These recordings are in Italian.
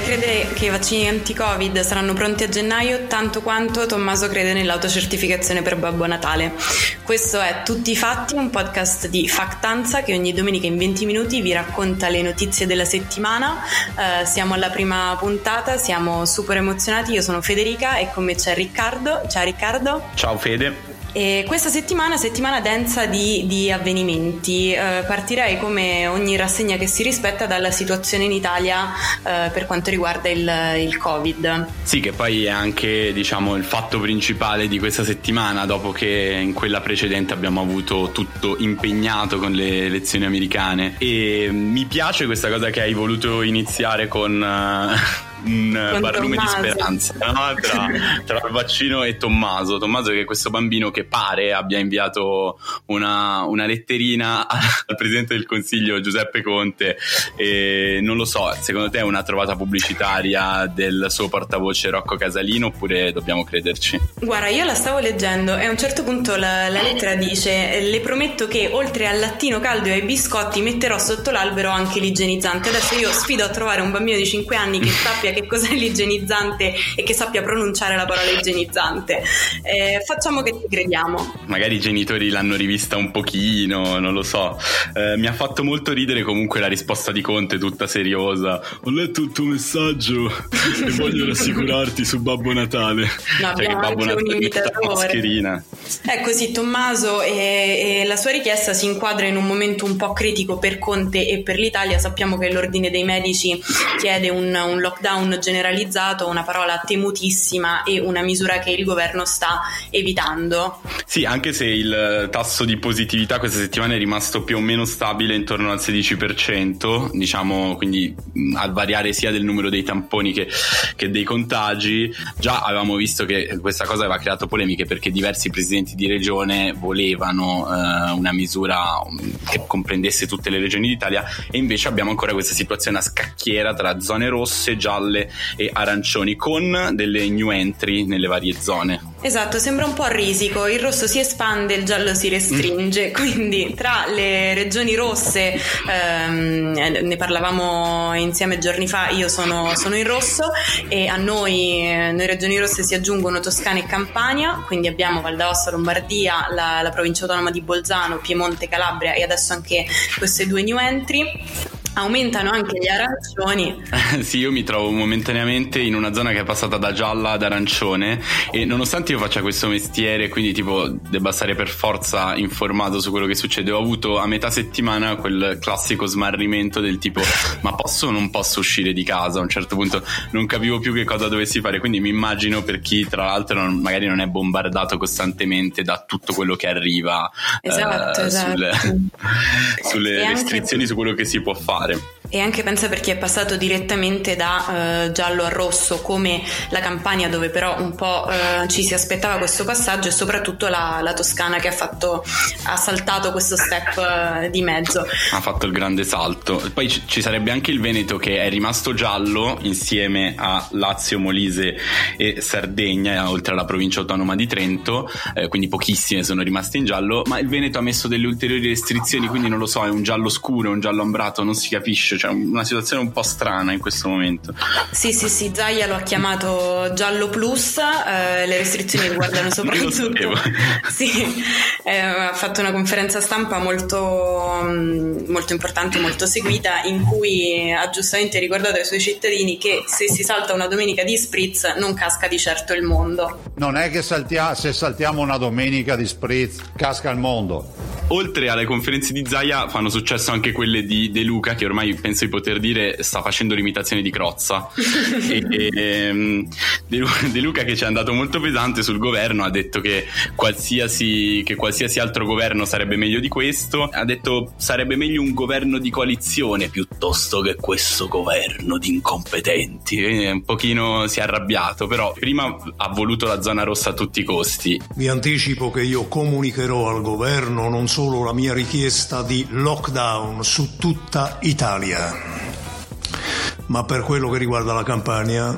lei crede che i vaccini anti-Covid saranno pronti a gennaio tanto quanto Tommaso crede nell'autocertificazione per Babbo Natale. Questo è Tutti i fatti, un podcast di Factanza che ogni domenica in 20 minuti vi racconta le notizie della settimana. Uh, siamo alla prima puntata, siamo super emozionati. Io sono Federica e con me c'è Riccardo. Ciao Riccardo. Ciao Fede. E questa settimana, settimana densa di, di avvenimenti, eh, partirei come ogni rassegna che si rispetta dalla situazione in Italia eh, per quanto riguarda il, il, Covid. Sì, che poi è anche diciamo, il fatto principale di questa settimana, dopo che in quella precedente abbiamo avuto tutto impegnato con le elezioni americane. E mi piace questa cosa che hai voluto iniziare con... Uh, un barlume di speranza no? tra, tra, il vaccino e Tommaso. Tommaso che è questo bambino che pare abbia inviato una, una letterina al presidente del consiglio Giuseppe Conte e non lo so, secondo te è una trovata pubblicitaria del suo portavoce Rocco Casalino oppure dobbiamo crederci? Guarda, io la stavo leggendo e a un certo punto la, la lettera dice le prometto che oltre al lattino caldo e ai biscotti metterò sotto l'albero anche l'igienizzante. Adesso io sfido a trovare un bambino di 5 anni che sappia sappia che cos'è l'igienizzante e che sappia pronunciare la parola igienizzante. Eh, facciamo che ti crediamo. Magari i genitori l'hanno rivista un pochino, non lo so. Eh, mi ha fatto molto ridere comunque la risposta di Conte, tutta seriosa. Ho letto il tuo messaggio e voglio rassicurarti su Babbo Natale. No, cioè che Babbo Natale mette la mascherina. È così, Tommaso, e, e la sua richiesta si inquadra in un momento un po' critico per Conte e per l'Italia. Sappiamo che l'Ordine dei Medici chiede un, un lockdown lockdown generalizzato, una parola temutissima e una misura che il governo sta evitando. Sì, anche se il tasso di positività questa settimana è rimasto più o meno stabile intorno al 16%, diciamo quindi al variare sia del numero dei tamponi che, che dei contagi, già avevamo visto che questa cosa aveva creato polemiche perché diversi presidenti di regione volevano eh, una misura che comprendesse tutte le regioni d'Italia e invece abbiamo ancora questa situazione a scacchiera tra zone rosse, gialle gialle e arancioni con delle new entry nelle varie zone. Esatto, sembra un po' risico, il rosso si espande, il giallo si restringe, mm. quindi tra le regioni rosse, ehm, ne parlavamo insieme giorni fa, io sono, sono in rosso e a noi, noi regioni rosse si aggiungono Toscana e Campania, quindi abbiamo Val d'Aosta, Lombardia, la, la provincia autonoma di Bolzano, Piemonte, Calabria e adesso anche queste due new entry. Aumentano anche gli arancioni. sì, io mi trovo momentaneamente in una zona che è passata da gialla ad arancione e nonostante io faccia questo mestiere, quindi tipo debba stare per forza informato su quello che succede, ho avuto a metà settimana quel classico smarrimento del tipo ma posso o non posso uscire di casa? A un certo punto non capivo più che cosa dovessi fare, quindi mi immagino per chi tra l'altro non, magari non è bombardato costantemente da tutto quello che arriva esatto, eh, esatto. sulle, sulle restrizioni, su quello che si può fare fare. E anche pensa perché è passato direttamente da eh, giallo a rosso come la Campania dove però un po' eh, ci si aspettava questo passaggio e soprattutto la, la Toscana che ha, fatto, ha saltato questo step eh, di mezzo. Ha fatto il grande salto. Poi c- ci sarebbe anche il Veneto che è rimasto giallo insieme a Lazio, Molise e Sardegna oltre alla provincia autonoma di Trento, eh, quindi pochissime sono rimaste in giallo, ma il Veneto ha messo delle ulteriori restrizioni quindi non lo so, è un giallo scuro, un giallo ambrato, non si capisce cioè una situazione un po' strana in questo momento. Sì, sì, sì, Zaia lo ha chiamato Giallo Plus, eh, le restrizioni riguardano soprattutto... sì, eh, ha fatto una conferenza stampa molto, mm, molto importante, molto seguita, in cui ha giustamente ricordato ai suoi cittadini che se si salta una domenica di spritz non casca di certo il mondo. Non è che saltia- se saltiamo una domenica di spritz casca il mondo oltre alle conferenze di Zaya fanno successo anche quelle di De Luca che ormai penso di poter dire sta facendo l'imitazione di Crozza. E, e, ehm, De, Luca che ci è andato molto pesante sul governo ha detto che qualsiasi, che qualsiasi altro governo sarebbe meglio di questo. Ha detto sarebbe meglio un governo di coalizione piuttosto che questo governo di incompetenti. E un pochino si è arrabbiato però prima ha voluto la zona rossa a tutti i costi. Vi anticipo che io comunicherò al governo non solo solo la mia richiesta di lockdown su tutta Italia, ma per quello che riguarda la Campania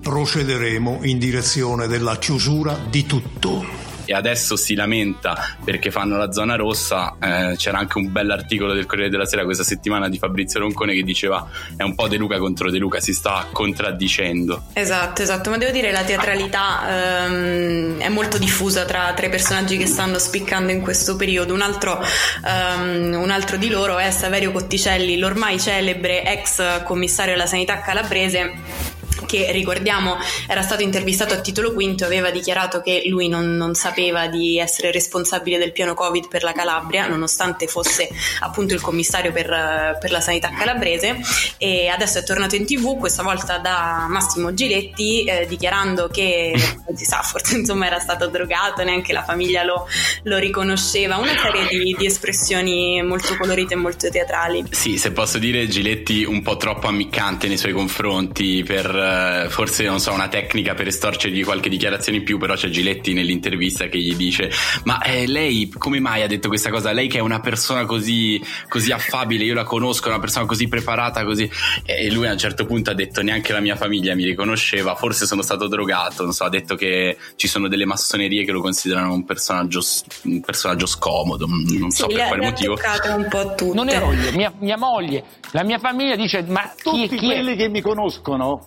procederemo in direzione della chiusura di tutto. E adesso si lamenta perché fanno la zona rossa. Eh, c'era anche un bell'articolo del Corriere della Sera questa settimana di Fabrizio Roncone che diceva è un po' De Luca contro De Luca, si sta contraddicendo. Esatto, esatto, ma devo dire la teatralità ehm, è molto diffusa tra, tra, i personaggi che stanno spiccando in questo periodo. Un altro, ehm, un altro di loro è Saverio Cotticelli, l'ormai celebre ex commissario alla sanità calabrese che ricordiamo era stato intervistato a titolo quinto aveva dichiarato che lui non, non, sapeva di essere responsabile del piano Covid per la Calabria, nonostante fosse appunto il commissario per, per la sanità calabrese. E adesso è tornato in tv, questa volta da Massimo Giletti, eh, dichiarando che non si sa, forse insomma era stato drogato, neanche la famiglia lo, lo riconosceva. Una serie di, di espressioni molto colorite e molto teatrali. Sì, se posso dire, Giletti un po' troppo ammiccante nei suoi confronti per eh, forse non so, una tecnica per estorcergli qualche dichiarazione in più, però c'è Giletti nell'intervista che gli dice ma eh, lei come mai ha detto questa cosa? Lei che è una persona così, così affabile, io la conosco, è una persona così preparata, così... E lui a un certo punto ha detto neanche la mia famiglia mi riconosceva, forse sono stato drogato, non so, ha detto che ci sono delle massonerie che lo considerano un personaggio, un personaggio scomodo, non so sì, per quale motivo. Un po tutte. Non ero io, mia, mia moglie, la mia famiglia dice ma tutti chi, chi quelli è? che mi conoscono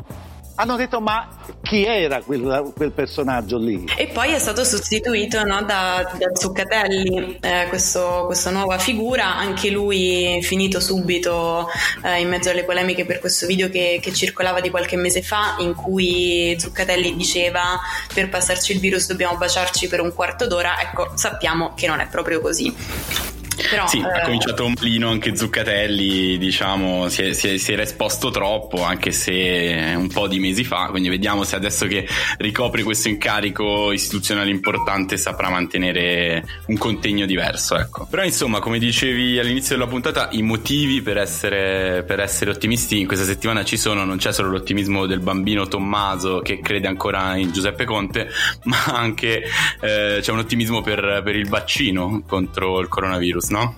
hanno detto ma chi era quel, quel, personaggio lì? E poi è stato sostituito no, da, da, Zuccatelli, eh, questo, questa nuova figura, anche lui finito subito eh, in mezzo alle polemiche per questo video che, che, circolava di qualche mese fa in cui Zuccatelli diceva per passarci il virus dobbiamo baciarci per un quarto d'ora, ecco sappiamo che non è proprio così. Però, sì, eh... ha cominciato un plino anche Zuccatelli, diciamo, si, è, si, è, si, era esposto troppo, anche se un po' di mesi fa, quindi vediamo se adesso che ricopre questo incarico istituzionale importante saprà mantenere un contegno diverso, ecco. Però insomma, come dicevi all'inizio della puntata, i motivi per essere, per essere ottimisti in questa settimana ci sono, non c'è solo l'ottimismo del bambino Tommaso che crede ancora in Giuseppe Conte, ma anche eh, c'è un ottimismo per, per il vaccino contro il coronavirus no?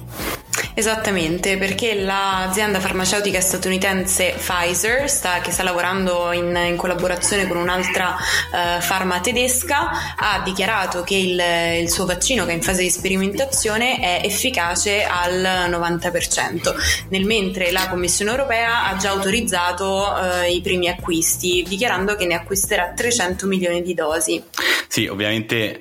Esattamente, perché l'azienda farmaceutica statunitense Pfizer, sta, che sta lavorando in, in, collaborazione con un'altra uh, farma tedesca, ha dichiarato che il, il, suo vaccino, che è in fase di sperimentazione, è efficace al 90%, nel mentre la Commissione europea ha già autorizzato uh, i primi acquisti, dichiarando che ne acquisterà 300 milioni di dosi. Sì, ovviamente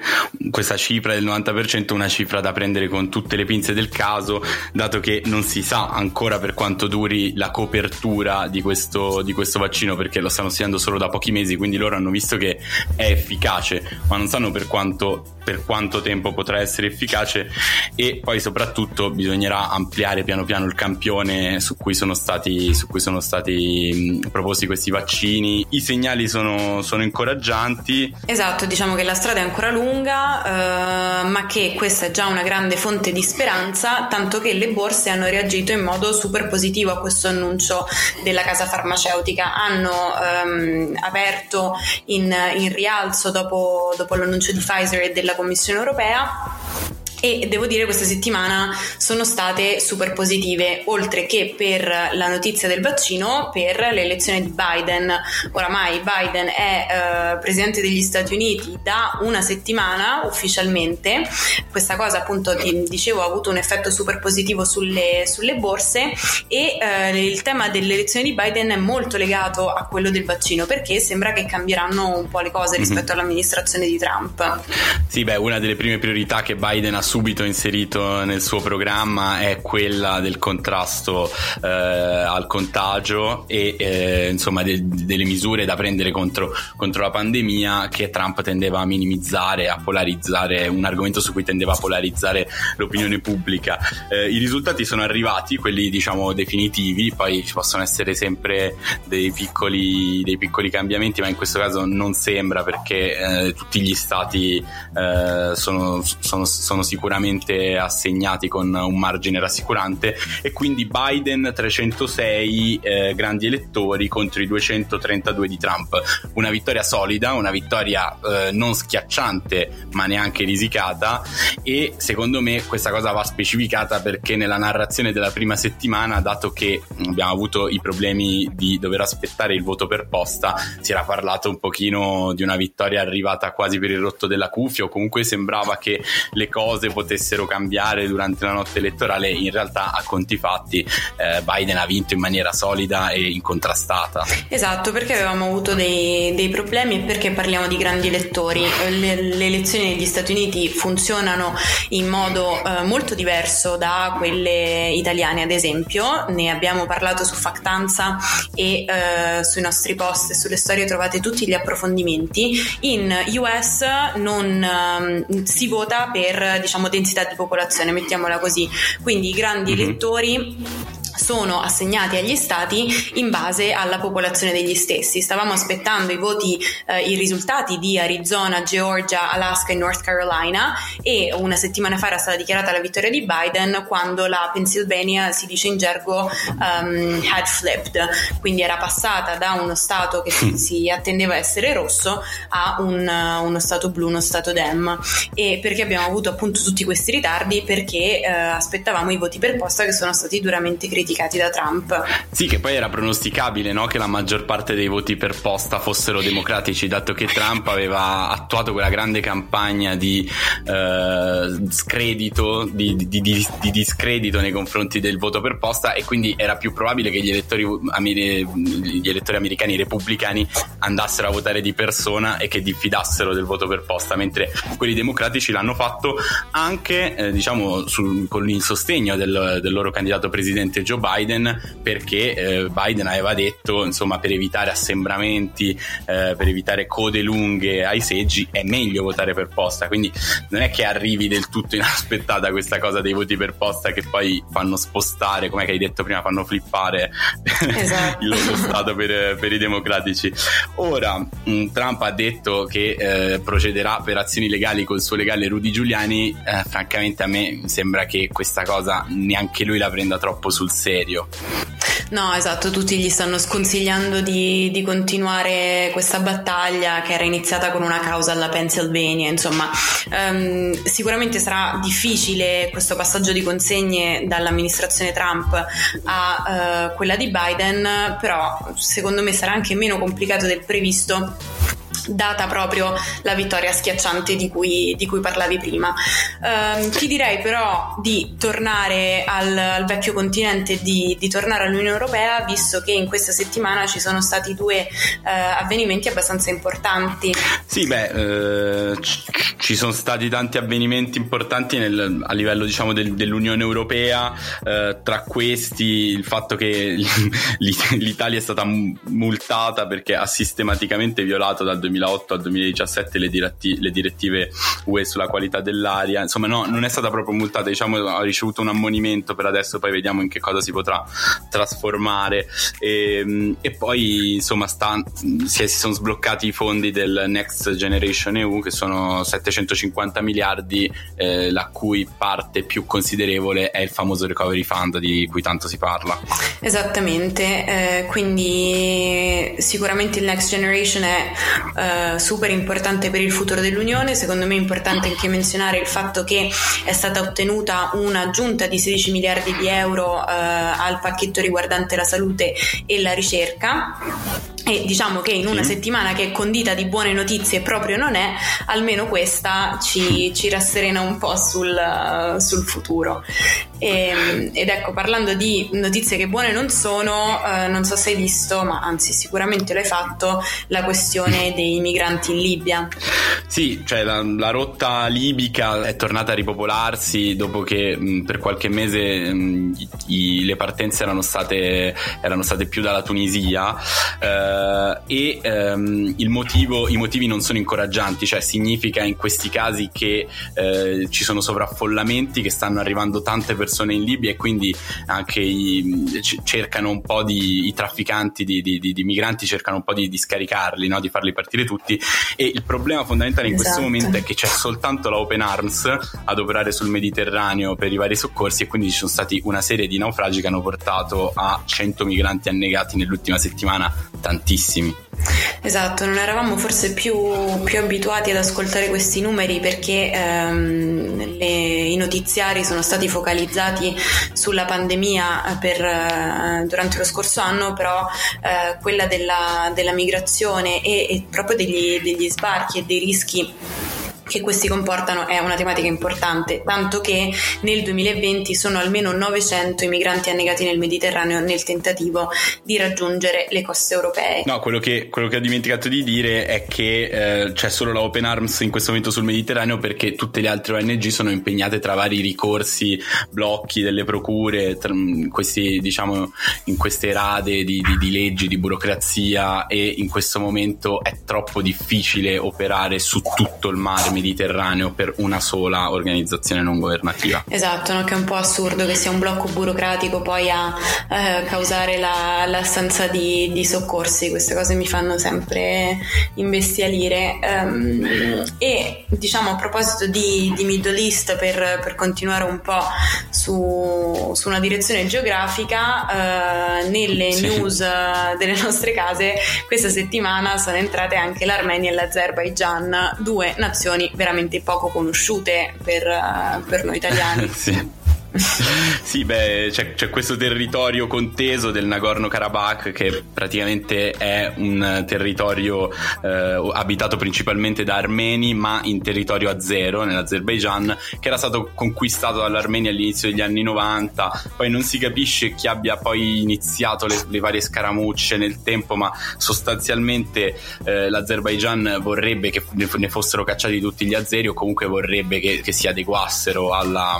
questa cifra del 90% è una cifra da prendere con tutte le pinze del caso, dato che non si sa ancora per quanto duri la copertura di questo, di questo vaccino, perché lo stanno studiando solo da pochi mesi, quindi loro hanno visto che è efficace, ma non sanno per quanto per quanto tempo potrà essere efficace e poi soprattutto bisognerà ampliare piano piano il campione su cui sono stati, su cui sono stati proposti questi vaccini. I segnali sono, sono incoraggianti. Esatto, diciamo che la strada è ancora lunga, eh, ma che questa è già una grande fonte di speranza, tanto che le borse hanno reagito in modo super positivo a questo annuncio della casa farmaceutica. Hanno ehm, aperto in, in rialzo dopo, dopo l'annuncio di Pfizer e della Commissione europea e devo dire questa settimana sono state super positive, oltre che per la notizia del vaccino, per l'elezione di Biden. Oramai Biden è eh, presidente degli Stati Uniti da una settimana ufficialmente, questa cosa appunto ti dicevo ha avuto un effetto super positivo sulle, sulle borse e eh, il tema dell'elezione di Biden è molto legato a quello del vaccino perché sembra che cambieranno un po' le cose mhm. rispetto mm-hmm. all'amministrazione di Trump. Sì, beh, una delle prime priorità che Biden ha subito inserito nel suo programma è quella del contrasto eh, al contagio e eh, insomma de- delle misure da prendere contro, contro, la pandemia che Trump tendeva a minimizzare, a polarizzare, un argomento su cui tendeva a polarizzare l'opinione pubblica. Eh, I risultati sono arrivati, quelli diciamo definitivi, poi ci possono essere sempre dei piccoli, dei piccoli cambiamenti, ma in questo caso non sembra perché eh, tutti gli stati eh, sono, sono, sono sicuri sicuramente assegnati con un margine rassicurante e quindi Biden 306 eh, grandi elettori contro i 232 di Trump. Una vittoria solida, una vittoria eh, non schiacciante ma neanche risicata e secondo me questa cosa va specificata perché nella narrazione della prima settimana, dato che abbiamo avuto i problemi di dover aspettare il voto per posta, si era parlato un pochino di una vittoria arrivata quasi per il rotto della cuffia o comunque sembrava che le cose potessero cambiare durante la notte elettorale, in realtà a conti fatti eh, Biden ha vinto in maniera solida e incontrastata. Esatto, perché avevamo avuto dei, dei problemi e perché parliamo di grandi elettori. Le, le, elezioni negli Stati Uniti funzionano in modo eh, molto diverso da quelle italiane, ad esempio, ne abbiamo parlato su Factanza e eh, sui nostri post e sulle storie trovate tutti gli approfondimenti. In US non um, si vota per diciamo densità di popolazione, mettiamola così. Quindi i grandi mm-hmm. elettori sono assegnati agli stati in base alla popolazione degli stessi. Stavamo aspettando i voti, eh, i risultati di Arizona, Georgia, Alaska e North Carolina e una settimana fa era stata dichiarata la vittoria di Biden quando la Pennsylvania si dice in gergo um, had flipped, quindi era passata da uno stato che si, si attendeva essere rosso a un, uno stato blu, uno stato dem. E perché abbiamo avuto appunto tutti questi ritardi? Perché eh, aspettavamo i voti per posta che sono stati duramente criticati criticati da Trump. Sì, che poi era pronosticabile no? che la maggior parte dei voti per posta fossero democratici, dato che Trump aveva attuato quella grande campagna di eh, scredito, di, di, di, di, discredito nei confronti del voto per posta e quindi era più probabile che gli elettori, gli elettori americani repubblicani andassero a votare di persona e che diffidassero del voto per posta, mentre quelli democratici l'hanno fatto anche eh, diciamo sul, con il sostegno del, del loro candidato presidente Joe Biden perché eh, Biden aveva detto insomma per evitare assembramenti eh, per evitare code lunghe ai seggi è meglio votare per posta. Quindi non è che arrivi del tutto inaspettata questa cosa dei voti per posta che poi fanno spostare come hai detto prima fanno flippare esatto. il loro stato per, per, i democratici. Ora mm, Trump ha detto che eh, procederà per azioni legali col suo legale Rudy Giuliani. Eh, francamente a me sembra che questa cosa neanche lui la prenda troppo sul serio serio. No, esatto, tutti gli stanno sconsigliando di, di, continuare questa battaglia che era iniziata con una causa alla Pennsylvania, insomma, um, sicuramente sarà difficile questo passaggio di consegne dall'amministrazione Trump a uh, quella di Biden, però secondo me sarà anche meno complicato del previsto data proprio la vittoria schiacciante di cui, di cui parlavi prima. Um, ti direi però di tornare al, al vecchio continente, di, di, tornare all'Unione Europea, visto che in questa settimana ci sono stati due uh, avvenimenti abbastanza importanti. Sì, beh, c- ci sono stati tanti avvenimenti importanti nel, a livello diciamo del, dell'Unione Europea, uh, tra questi il fatto che l'Italia è stata multata perché ha sistematicamente violato dal 2000 2008 al 2017 le, diretti- le, direttive UE sulla qualità dell'aria, insomma no, non è stata proprio multata, diciamo ha ricevuto un ammonimento per adesso, poi vediamo in che cosa si potrà trasformare e, ehm, e poi insomma sta, si, si, sono sbloccati i fondi del Next Generation EU che sono 750 miliardi eh, la cui parte più considerevole è il famoso Recovery Fund di cui tanto si parla. Esattamente, eh, quindi sicuramente il Next Generation è eh, super importante per il futuro dell'Unione. Secondo me è importante anche menzionare il fatto che è stata ottenuta un'aggiunta di 16 miliardi di euro eh, al pacchetto riguardante la salute e la ricerca e diciamo che in una sì. settimana che è condita di buone notizie proprio non è, almeno questa ci, ci rasserena un po' sul, sul futuro. E, ehm, ed ecco, parlando di notizie che buone non sono, eh, non so se hai visto, ma anzi sicuramente l'hai fatto, la questione dei migranti in Libia. Sì, cioè la, la rotta libica è tornata a ripopolarsi dopo che mh, per qualche mese mh, i, le partenze erano state, erano state più dalla Tunisia. Eh, e um, motivo, i motivi non sono incoraggianti, cioè significa in questi casi che uh, ci sono sovraffollamenti, che stanno arrivando tante persone in Libia e quindi anche i, cercano un po' di, i trafficanti di, di, di, migranti cercano un po' di, scaricarli, no? di farli partire tutti e il problema fondamentale raccontare in Esatto. questo momento è che c'è soltanto la Open Arms ad operare sul Mediterraneo per i vari soccorsi e quindi ci sono stati una serie di naufragi che hanno portato a 100 migranti annegati nell'ultima settimana, tantissimi. Esatto, non eravamo forse più, più abituati ad ascoltare questi numeri perché ehm, le- i notiziari sono stati focalizzati sulla pandemia per, eh, durante lo scorso anno, però eh, quella della, della migrazione e, e proprio degli, degli sbarchi e dei rischi che questi comportano è una tematica importante, tanto che nel 2020 sono almeno 900 i migranti annegati nel Mediterraneo nel tentativo di raggiungere le coste europee. No, quello che, quello che ho dimenticato di dire è che eh, c'è solo la Open Arms in questo momento sul Mediterraneo perché tutte le altre ONG sono impegnate tra vari ricorsi, blocchi delle procure, in questi, diciamo, in queste rade di, di- di leggi, di burocrazia e in questo momento è troppo difficile operare su tutto il mare Mediterraneo per una sola organizzazione non governativa. Esatto, no? che è un po' assurdo che sia un blocco burocratico poi a eh, causare la- l'assenza di, di soccorsi, queste cose mi fanno sempre imbestialire. Ehm, e diciamo a proposito di, di Middle East, per, per continuare un po' su, su una direzione geografica, eh, nelle Sì. news eh, delle nostre case questa settimana sono entrate anche l'Armenia e l'Azerbaigian, due nazioni veramente poco conosciute per, eh, per noi italiani. sì. sì, beh, c'è, c'è questo territorio conteso del Nagorno-Karabakh che praticamente è un territorio eh, abitato principalmente da armeni, ma in territorio azero, nell'Azerbaigian, che era stato conquistato dall'Armenia all'inizio degli anni 90. Poi non si capisce chi abbia poi iniziato le, le varie scaramucce nel tempo, ma sostanzialmente eh, l'Azerbaigian vorrebbe che ne ne fossero cacciati tutti gli azeri o comunque vorrebbe che, che si adeguassero alla,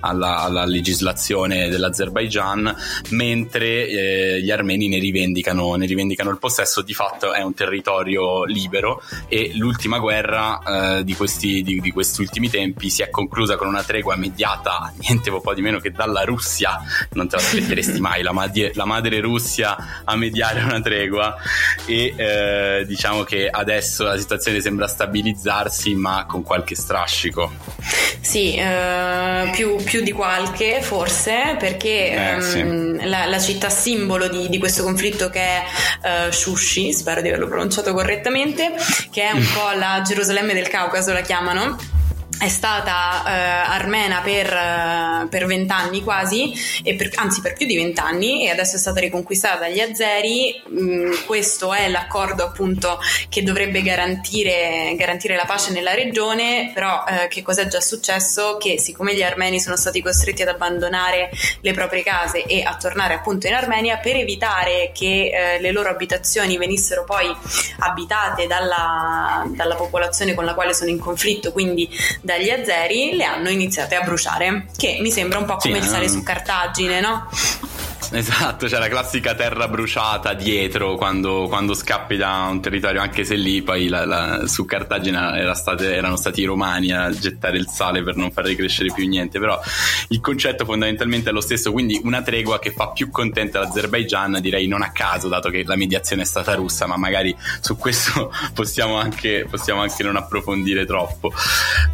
alla- alla legislazione dell'Azerbaigian, mentre eh, gli armeni ne rivendicano, ne rivendicano il possesso. Di fatto è un territorio libero e l'ultima guerra eh, di, questi, di, di questi ultimi tempi si è conclusa con una tregua mediata niente po' di meno che dalla Russia. Non te l'aspetteresti mai, la, madie- la madre Russia a mediare una tregua e eh, diciamo che adesso la situazione sembra stabilizzarsi ma con qualche strascico. Sì, eh, più, più di qualche forse, perché Eh, ehm, sì. la, la città simbolo di, di questo conflitto che è eh, Shushi, spero di averlo pronunciato correttamente, che è un po' la Gerusalemme del Caucaso, la chiamano. È stata eh, armena per, eh, vent'anni quasi, e per- anzi per più di vent'anni, e adesso è stata riconquistata dagli azeri. Mm, questo è l'accordo appunto che dovrebbe garantire, garantire la pace nella regione, però eh, che cosa è già successo? Che siccome gli armeni sono stati costretti ad abbandonare le proprie case e a tornare appunto in Armenia, per evitare che le loro abitazioni venissero poi abitate dalla, dalla popolazione con la quale sono in conflitto, quindi dagli azeri, le hanno iniziate a bruciare, che mi sembra un po' come Sì, risale ehm. su Cartagine, no? Esatto, c'è la classica terra bruciata dietro quando, quando scappi da un territorio, anche se lì poi la- la- su Cartagine era state- erano stati i romani a gettare il sale per non far ricrescere più niente, però il concetto fondamentalmente è lo stesso, quindi una tregua che fa più contenta l'Azerbaigian, direi non a caso, dato che la mediazione è stata russa, ma magari su questo possiamo anche, possiamo anche non approfondire troppo.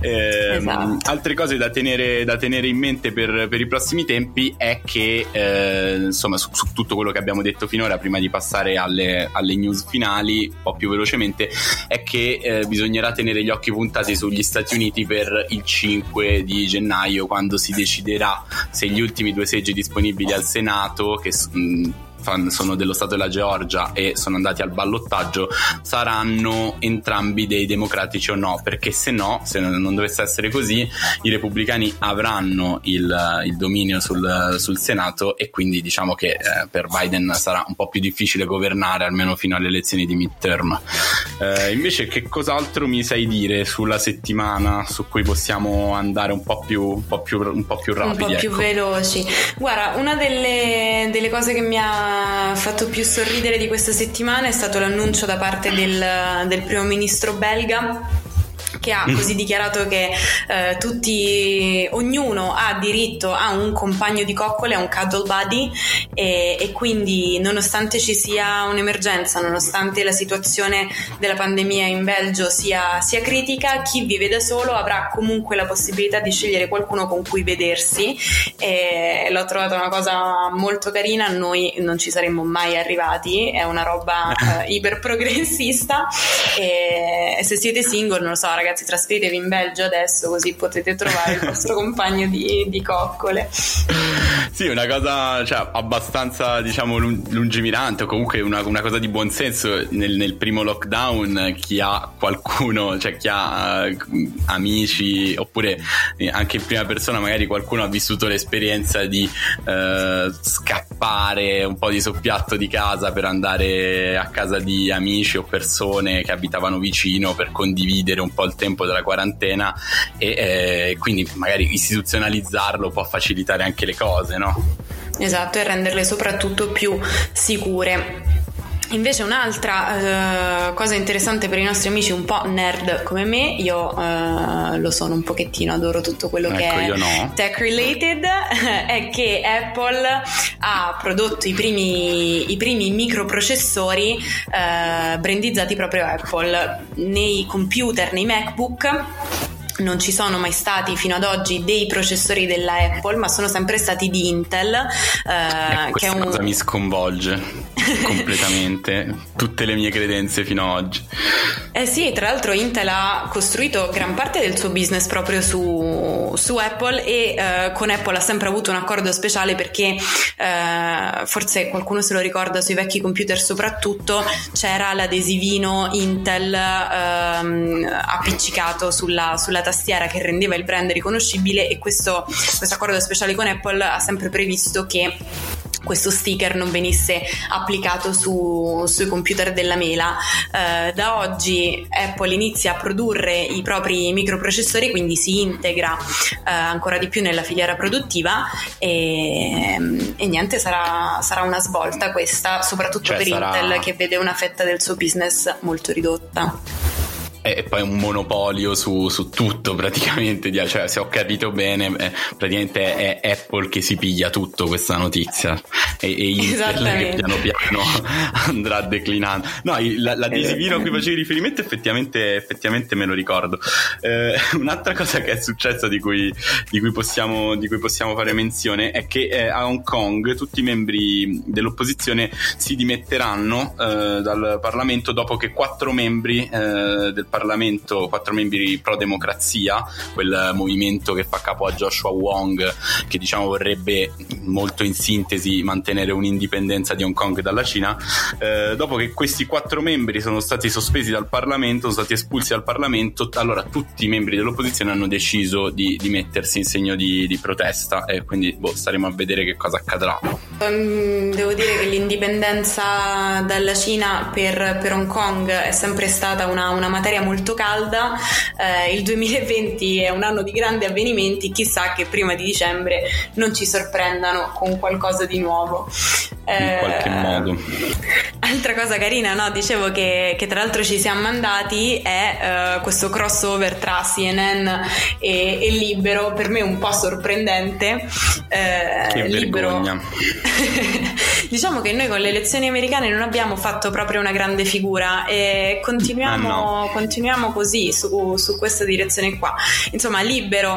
Ehm, Esatto. Altre cose da tenere, da tenere in mente per, per i prossimi tempi è che, eh, insomma, su, su tutto quello che abbiamo detto finora, prima di passare alle, alle news finali, un po' più velocemente, è che eh, bisognerà tenere gli occhi puntati sugli Stati Uniti per il 5 di gennaio, quando si deciderà se gli ultimi due seggi disponibili al Senato, che mh, fan- sono dello Stato della Georgia e sono andati al ballottaggio, saranno entrambi dei democratici o no, perché se no, se non dovesse essere così, i repubblicani avranno il, il dominio sul, sul Senato e quindi diciamo che eh, per Biden sarà un po' più difficile governare almeno fino alle elezioni di midterm. Eh, invece che cos'altro mi sai dire sulla settimana su cui possiamo andare un po' più, un po più, un po più rapidi? un po' più ecco. veloci. Guarda, una delle, delle cose che mi ha fatto più sorridere di questa settimana è stato l'annuncio da parte del, del primo ministro belga che ha così dichiarato che eh, tutti, ognuno ha diritto a un compagno di coccole, a un cuddle buddy e, e, quindi nonostante ci sia un'emergenza, nonostante la situazione della pandemia in Belgio sia, sia critica, chi vive da solo avrà comunque la possibilità di scegliere qualcuno con cui vedersi e l'ho trovata una cosa molto carina, noi non ci saremmo mai arrivati, è una roba eh, iper progressista e se siete single, non lo so ragazzi, trasferitevi in Belgio adesso così potete trovare il vostro compagno di, di coccole. Sì, una cosa cioè, abbastanza diciamo lungimirante o comunque una, una cosa di buon senso nel, nel, primo lockdown chi ha qualcuno, cioè chi ha uh, amici oppure anche in prima persona magari qualcuno ha vissuto l'esperienza di uh, scappare un po' di soppiatto di casa per andare a casa di amici o persone che abitavano vicino per condividere un po' il tempo della quarantena e eh, quindi magari istituzionalizzarlo può facilitare anche le cose, no? Esatto, e renderle soprattutto più sicure. Invece un'altra uh, cosa interessante per i nostri amici un po' nerd come me, io uh, lo sono un pochettino, adoro tutto quello ecco, che è no. tech related, è che Apple ha prodotto i primi, i primi microprocessori uh, brandizzati proprio Apple nei computer, nei MacBook non ci sono mai stati fino ad oggi dei processori della Apple, ma sono sempre stati di Intel. Eh, che è un... cosa mi sconvolge completamente tutte le mie credenze fino ad oggi. Eh sì, tra l'altro Intel ha costruito gran parte del suo business proprio su, su Apple e eh, con Apple ha sempre avuto un accordo speciale perché eh, forse qualcuno se lo ricorda sui vecchi computer soprattutto c'era l'adesivino Intel ehm, appiccicato sulla, sulla tastiera che rendeva il brand riconoscibile e questo, questo accordo speciale con Apple ha sempre previsto che questo sticker non venisse applicato su, sui computer della mela. Eh, da oggi Apple inizia a produrre i propri microprocessori, quindi si integra eh, ancora di più nella filiera produttiva e, e niente, sarà, sarà, una svolta questa, soprattutto cioè, per sarà... Intel che vede una fetta del suo business molto ridotta e poi un monopolio su, su tutto praticamente, cioè se ho capito bene, eh, praticamente è Apple che si piglia tutto questa notizia e, e Intel che piano piano andrà declinando. No, l'adesivino a cui facevi riferimento effettivamente, effettivamente me lo ricordo. Eh, un'altra cosa che è successa di cui, di cui, possiamo, di cui possiamo, fare menzione è che eh, a Hong Kong tutti i membri dell'opposizione si dimetteranno eh, dal Parlamento dopo che quattro membri eh, del Parlamento Parlamento quattro membri pro democrazia, quel movimento che fa capo a Joshua Wong, che diciamo vorrebbe molto in sintesi mantenere un'indipendenza di Hong Kong dalla Cina. Eh, dopo che questi quattro membri sono stati sospesi dal Parlamento, sono stati espulsi dal Parlamento, allora tutti i membri dell'opposizione hanno deciso di, di mettersi in segno di, di protesta e quindi boh, staremo a vedere che cosa accadrà. Um, devo dire che l'indipendenza dalla Cina per, per Hong Kong è sempre stata una, una materia molto calda, eh, il 2020 è un anno di grandi avvenimenti, chissà che prima di dicembre non ci sorprendano con qualcosa di nuovo. In qualche eh, modo. Altra cosa carina, no? dicevo che, che, tra l'altro ci siamo mandati è uh, questo crossover tra CNN e, e, Libero, per me un po' sorprendente. Uh, che Libero. diciamo che noi con le elezioni americane non abbiamo fatto proprio una grande figura e continuiamo, ah, no. Continuiamo così su, su questa direzione qua. Insomma, Libero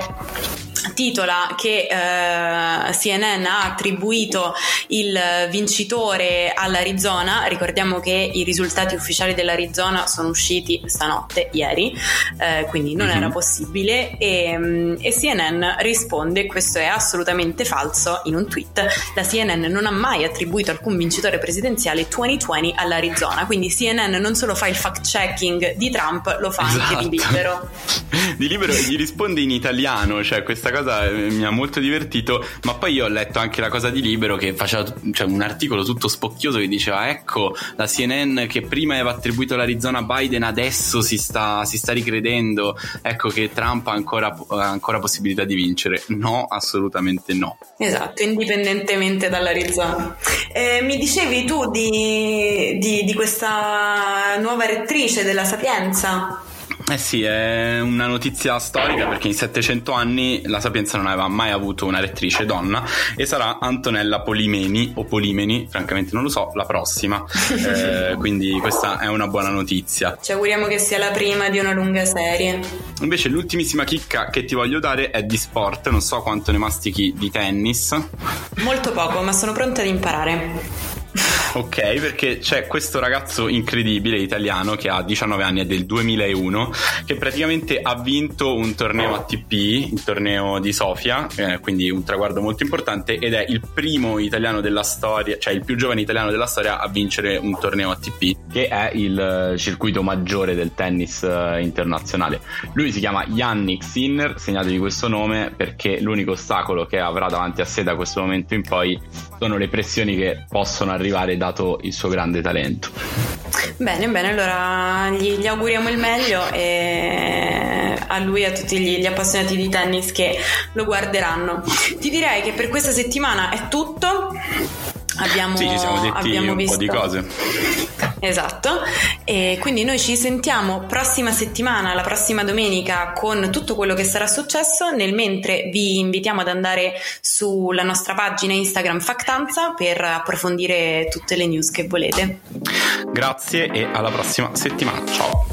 titola che eh, CNN ha attribuito il vincitore all'Arizona. Ricordiamo che i risultati ufficiali dell'Arizona sono usciti stanotte, ieri, eh, quindi non mm-hmm. era possibile. E, mm, e, CNN risponde: Questo è assolutamente falso in un tweet. La CNN non ha mai attribuito alcun vincitore presidenziale 2020 all'Arizona. Quindi CNN non solo fa il fact checking di Trump, lo fa esatto. anche di esatto. libero. di libero gli risponde in italiano, cioè questa cosa eh, mi ha molto divertito. Ma poi io ho letto anche la cosa di libero che faceva cioè, un articolo tutto spocchioso che diceva: Ecco la CNN che prima aveva attribuito l'Arizona a Biden, adesso si sta, si sta ricredendo. Ecco che Trump ha ancora, ancora possibilità di vincere. No, assolutamente no. Esatto, indipendentemente dall'Arizona. Eh, mi dicevi tu di, di, di questa nuova rettrice della Sapienza? Eh sì, è una notizia storica perché in 700 anni la Sapienza non aveva mai avuto una rettrice donna e sarà Antonella Polimeni o Polimeni, francamente non lo so, la prossima. eh, quindi questa è una buona notizia. Ci auguriamo che sia la prima di una lunga serie. Invece l'ultimissima chicca che ti voglio dare è di sport, non so quanto ne mastichi di tennis. Molto poco, ma sono pronta ad imparare. Ok, perché c'è questo ragazzo incredibile italiano che ha 19 anni, è del 2001, che praticamente ha vinto un torneo ATP, il torneo di Sofia, eh, quindi un traguardo molto importante, ed è il primo italiano della storia, cioè il più giovane italiano della storia a vincere un torneo ATP. Che è il circuito maggiore del tennis eh, internazionale. Lui si chiama Yannick Sinner, segnatevi questo nome perché l'unico ostacolo che avrà davanti a sé da questo momento in poi sono le pressioni che possono arrivare dato il suo grande talento. Bene, bene, allora gli, gli auguriamo il meglio e a lui e a tutti gli, gli, appassionati di tennis che lo guarderanno. Ti direi che per questa settimana è tutto. Abbiamo, sì, ci siamo detti abbiamo un visto... po' di cose. Esatto, e quindi noi ci sentiamo prossima settimana, la prossima domenica, con tutto quello che sarà successo. Nel mentre vi invitiamo ad andare sulla nostra pagina Instagram Factanza per approfondire tutte le news che volete. Grazie e alla prossima settimana. Ciao.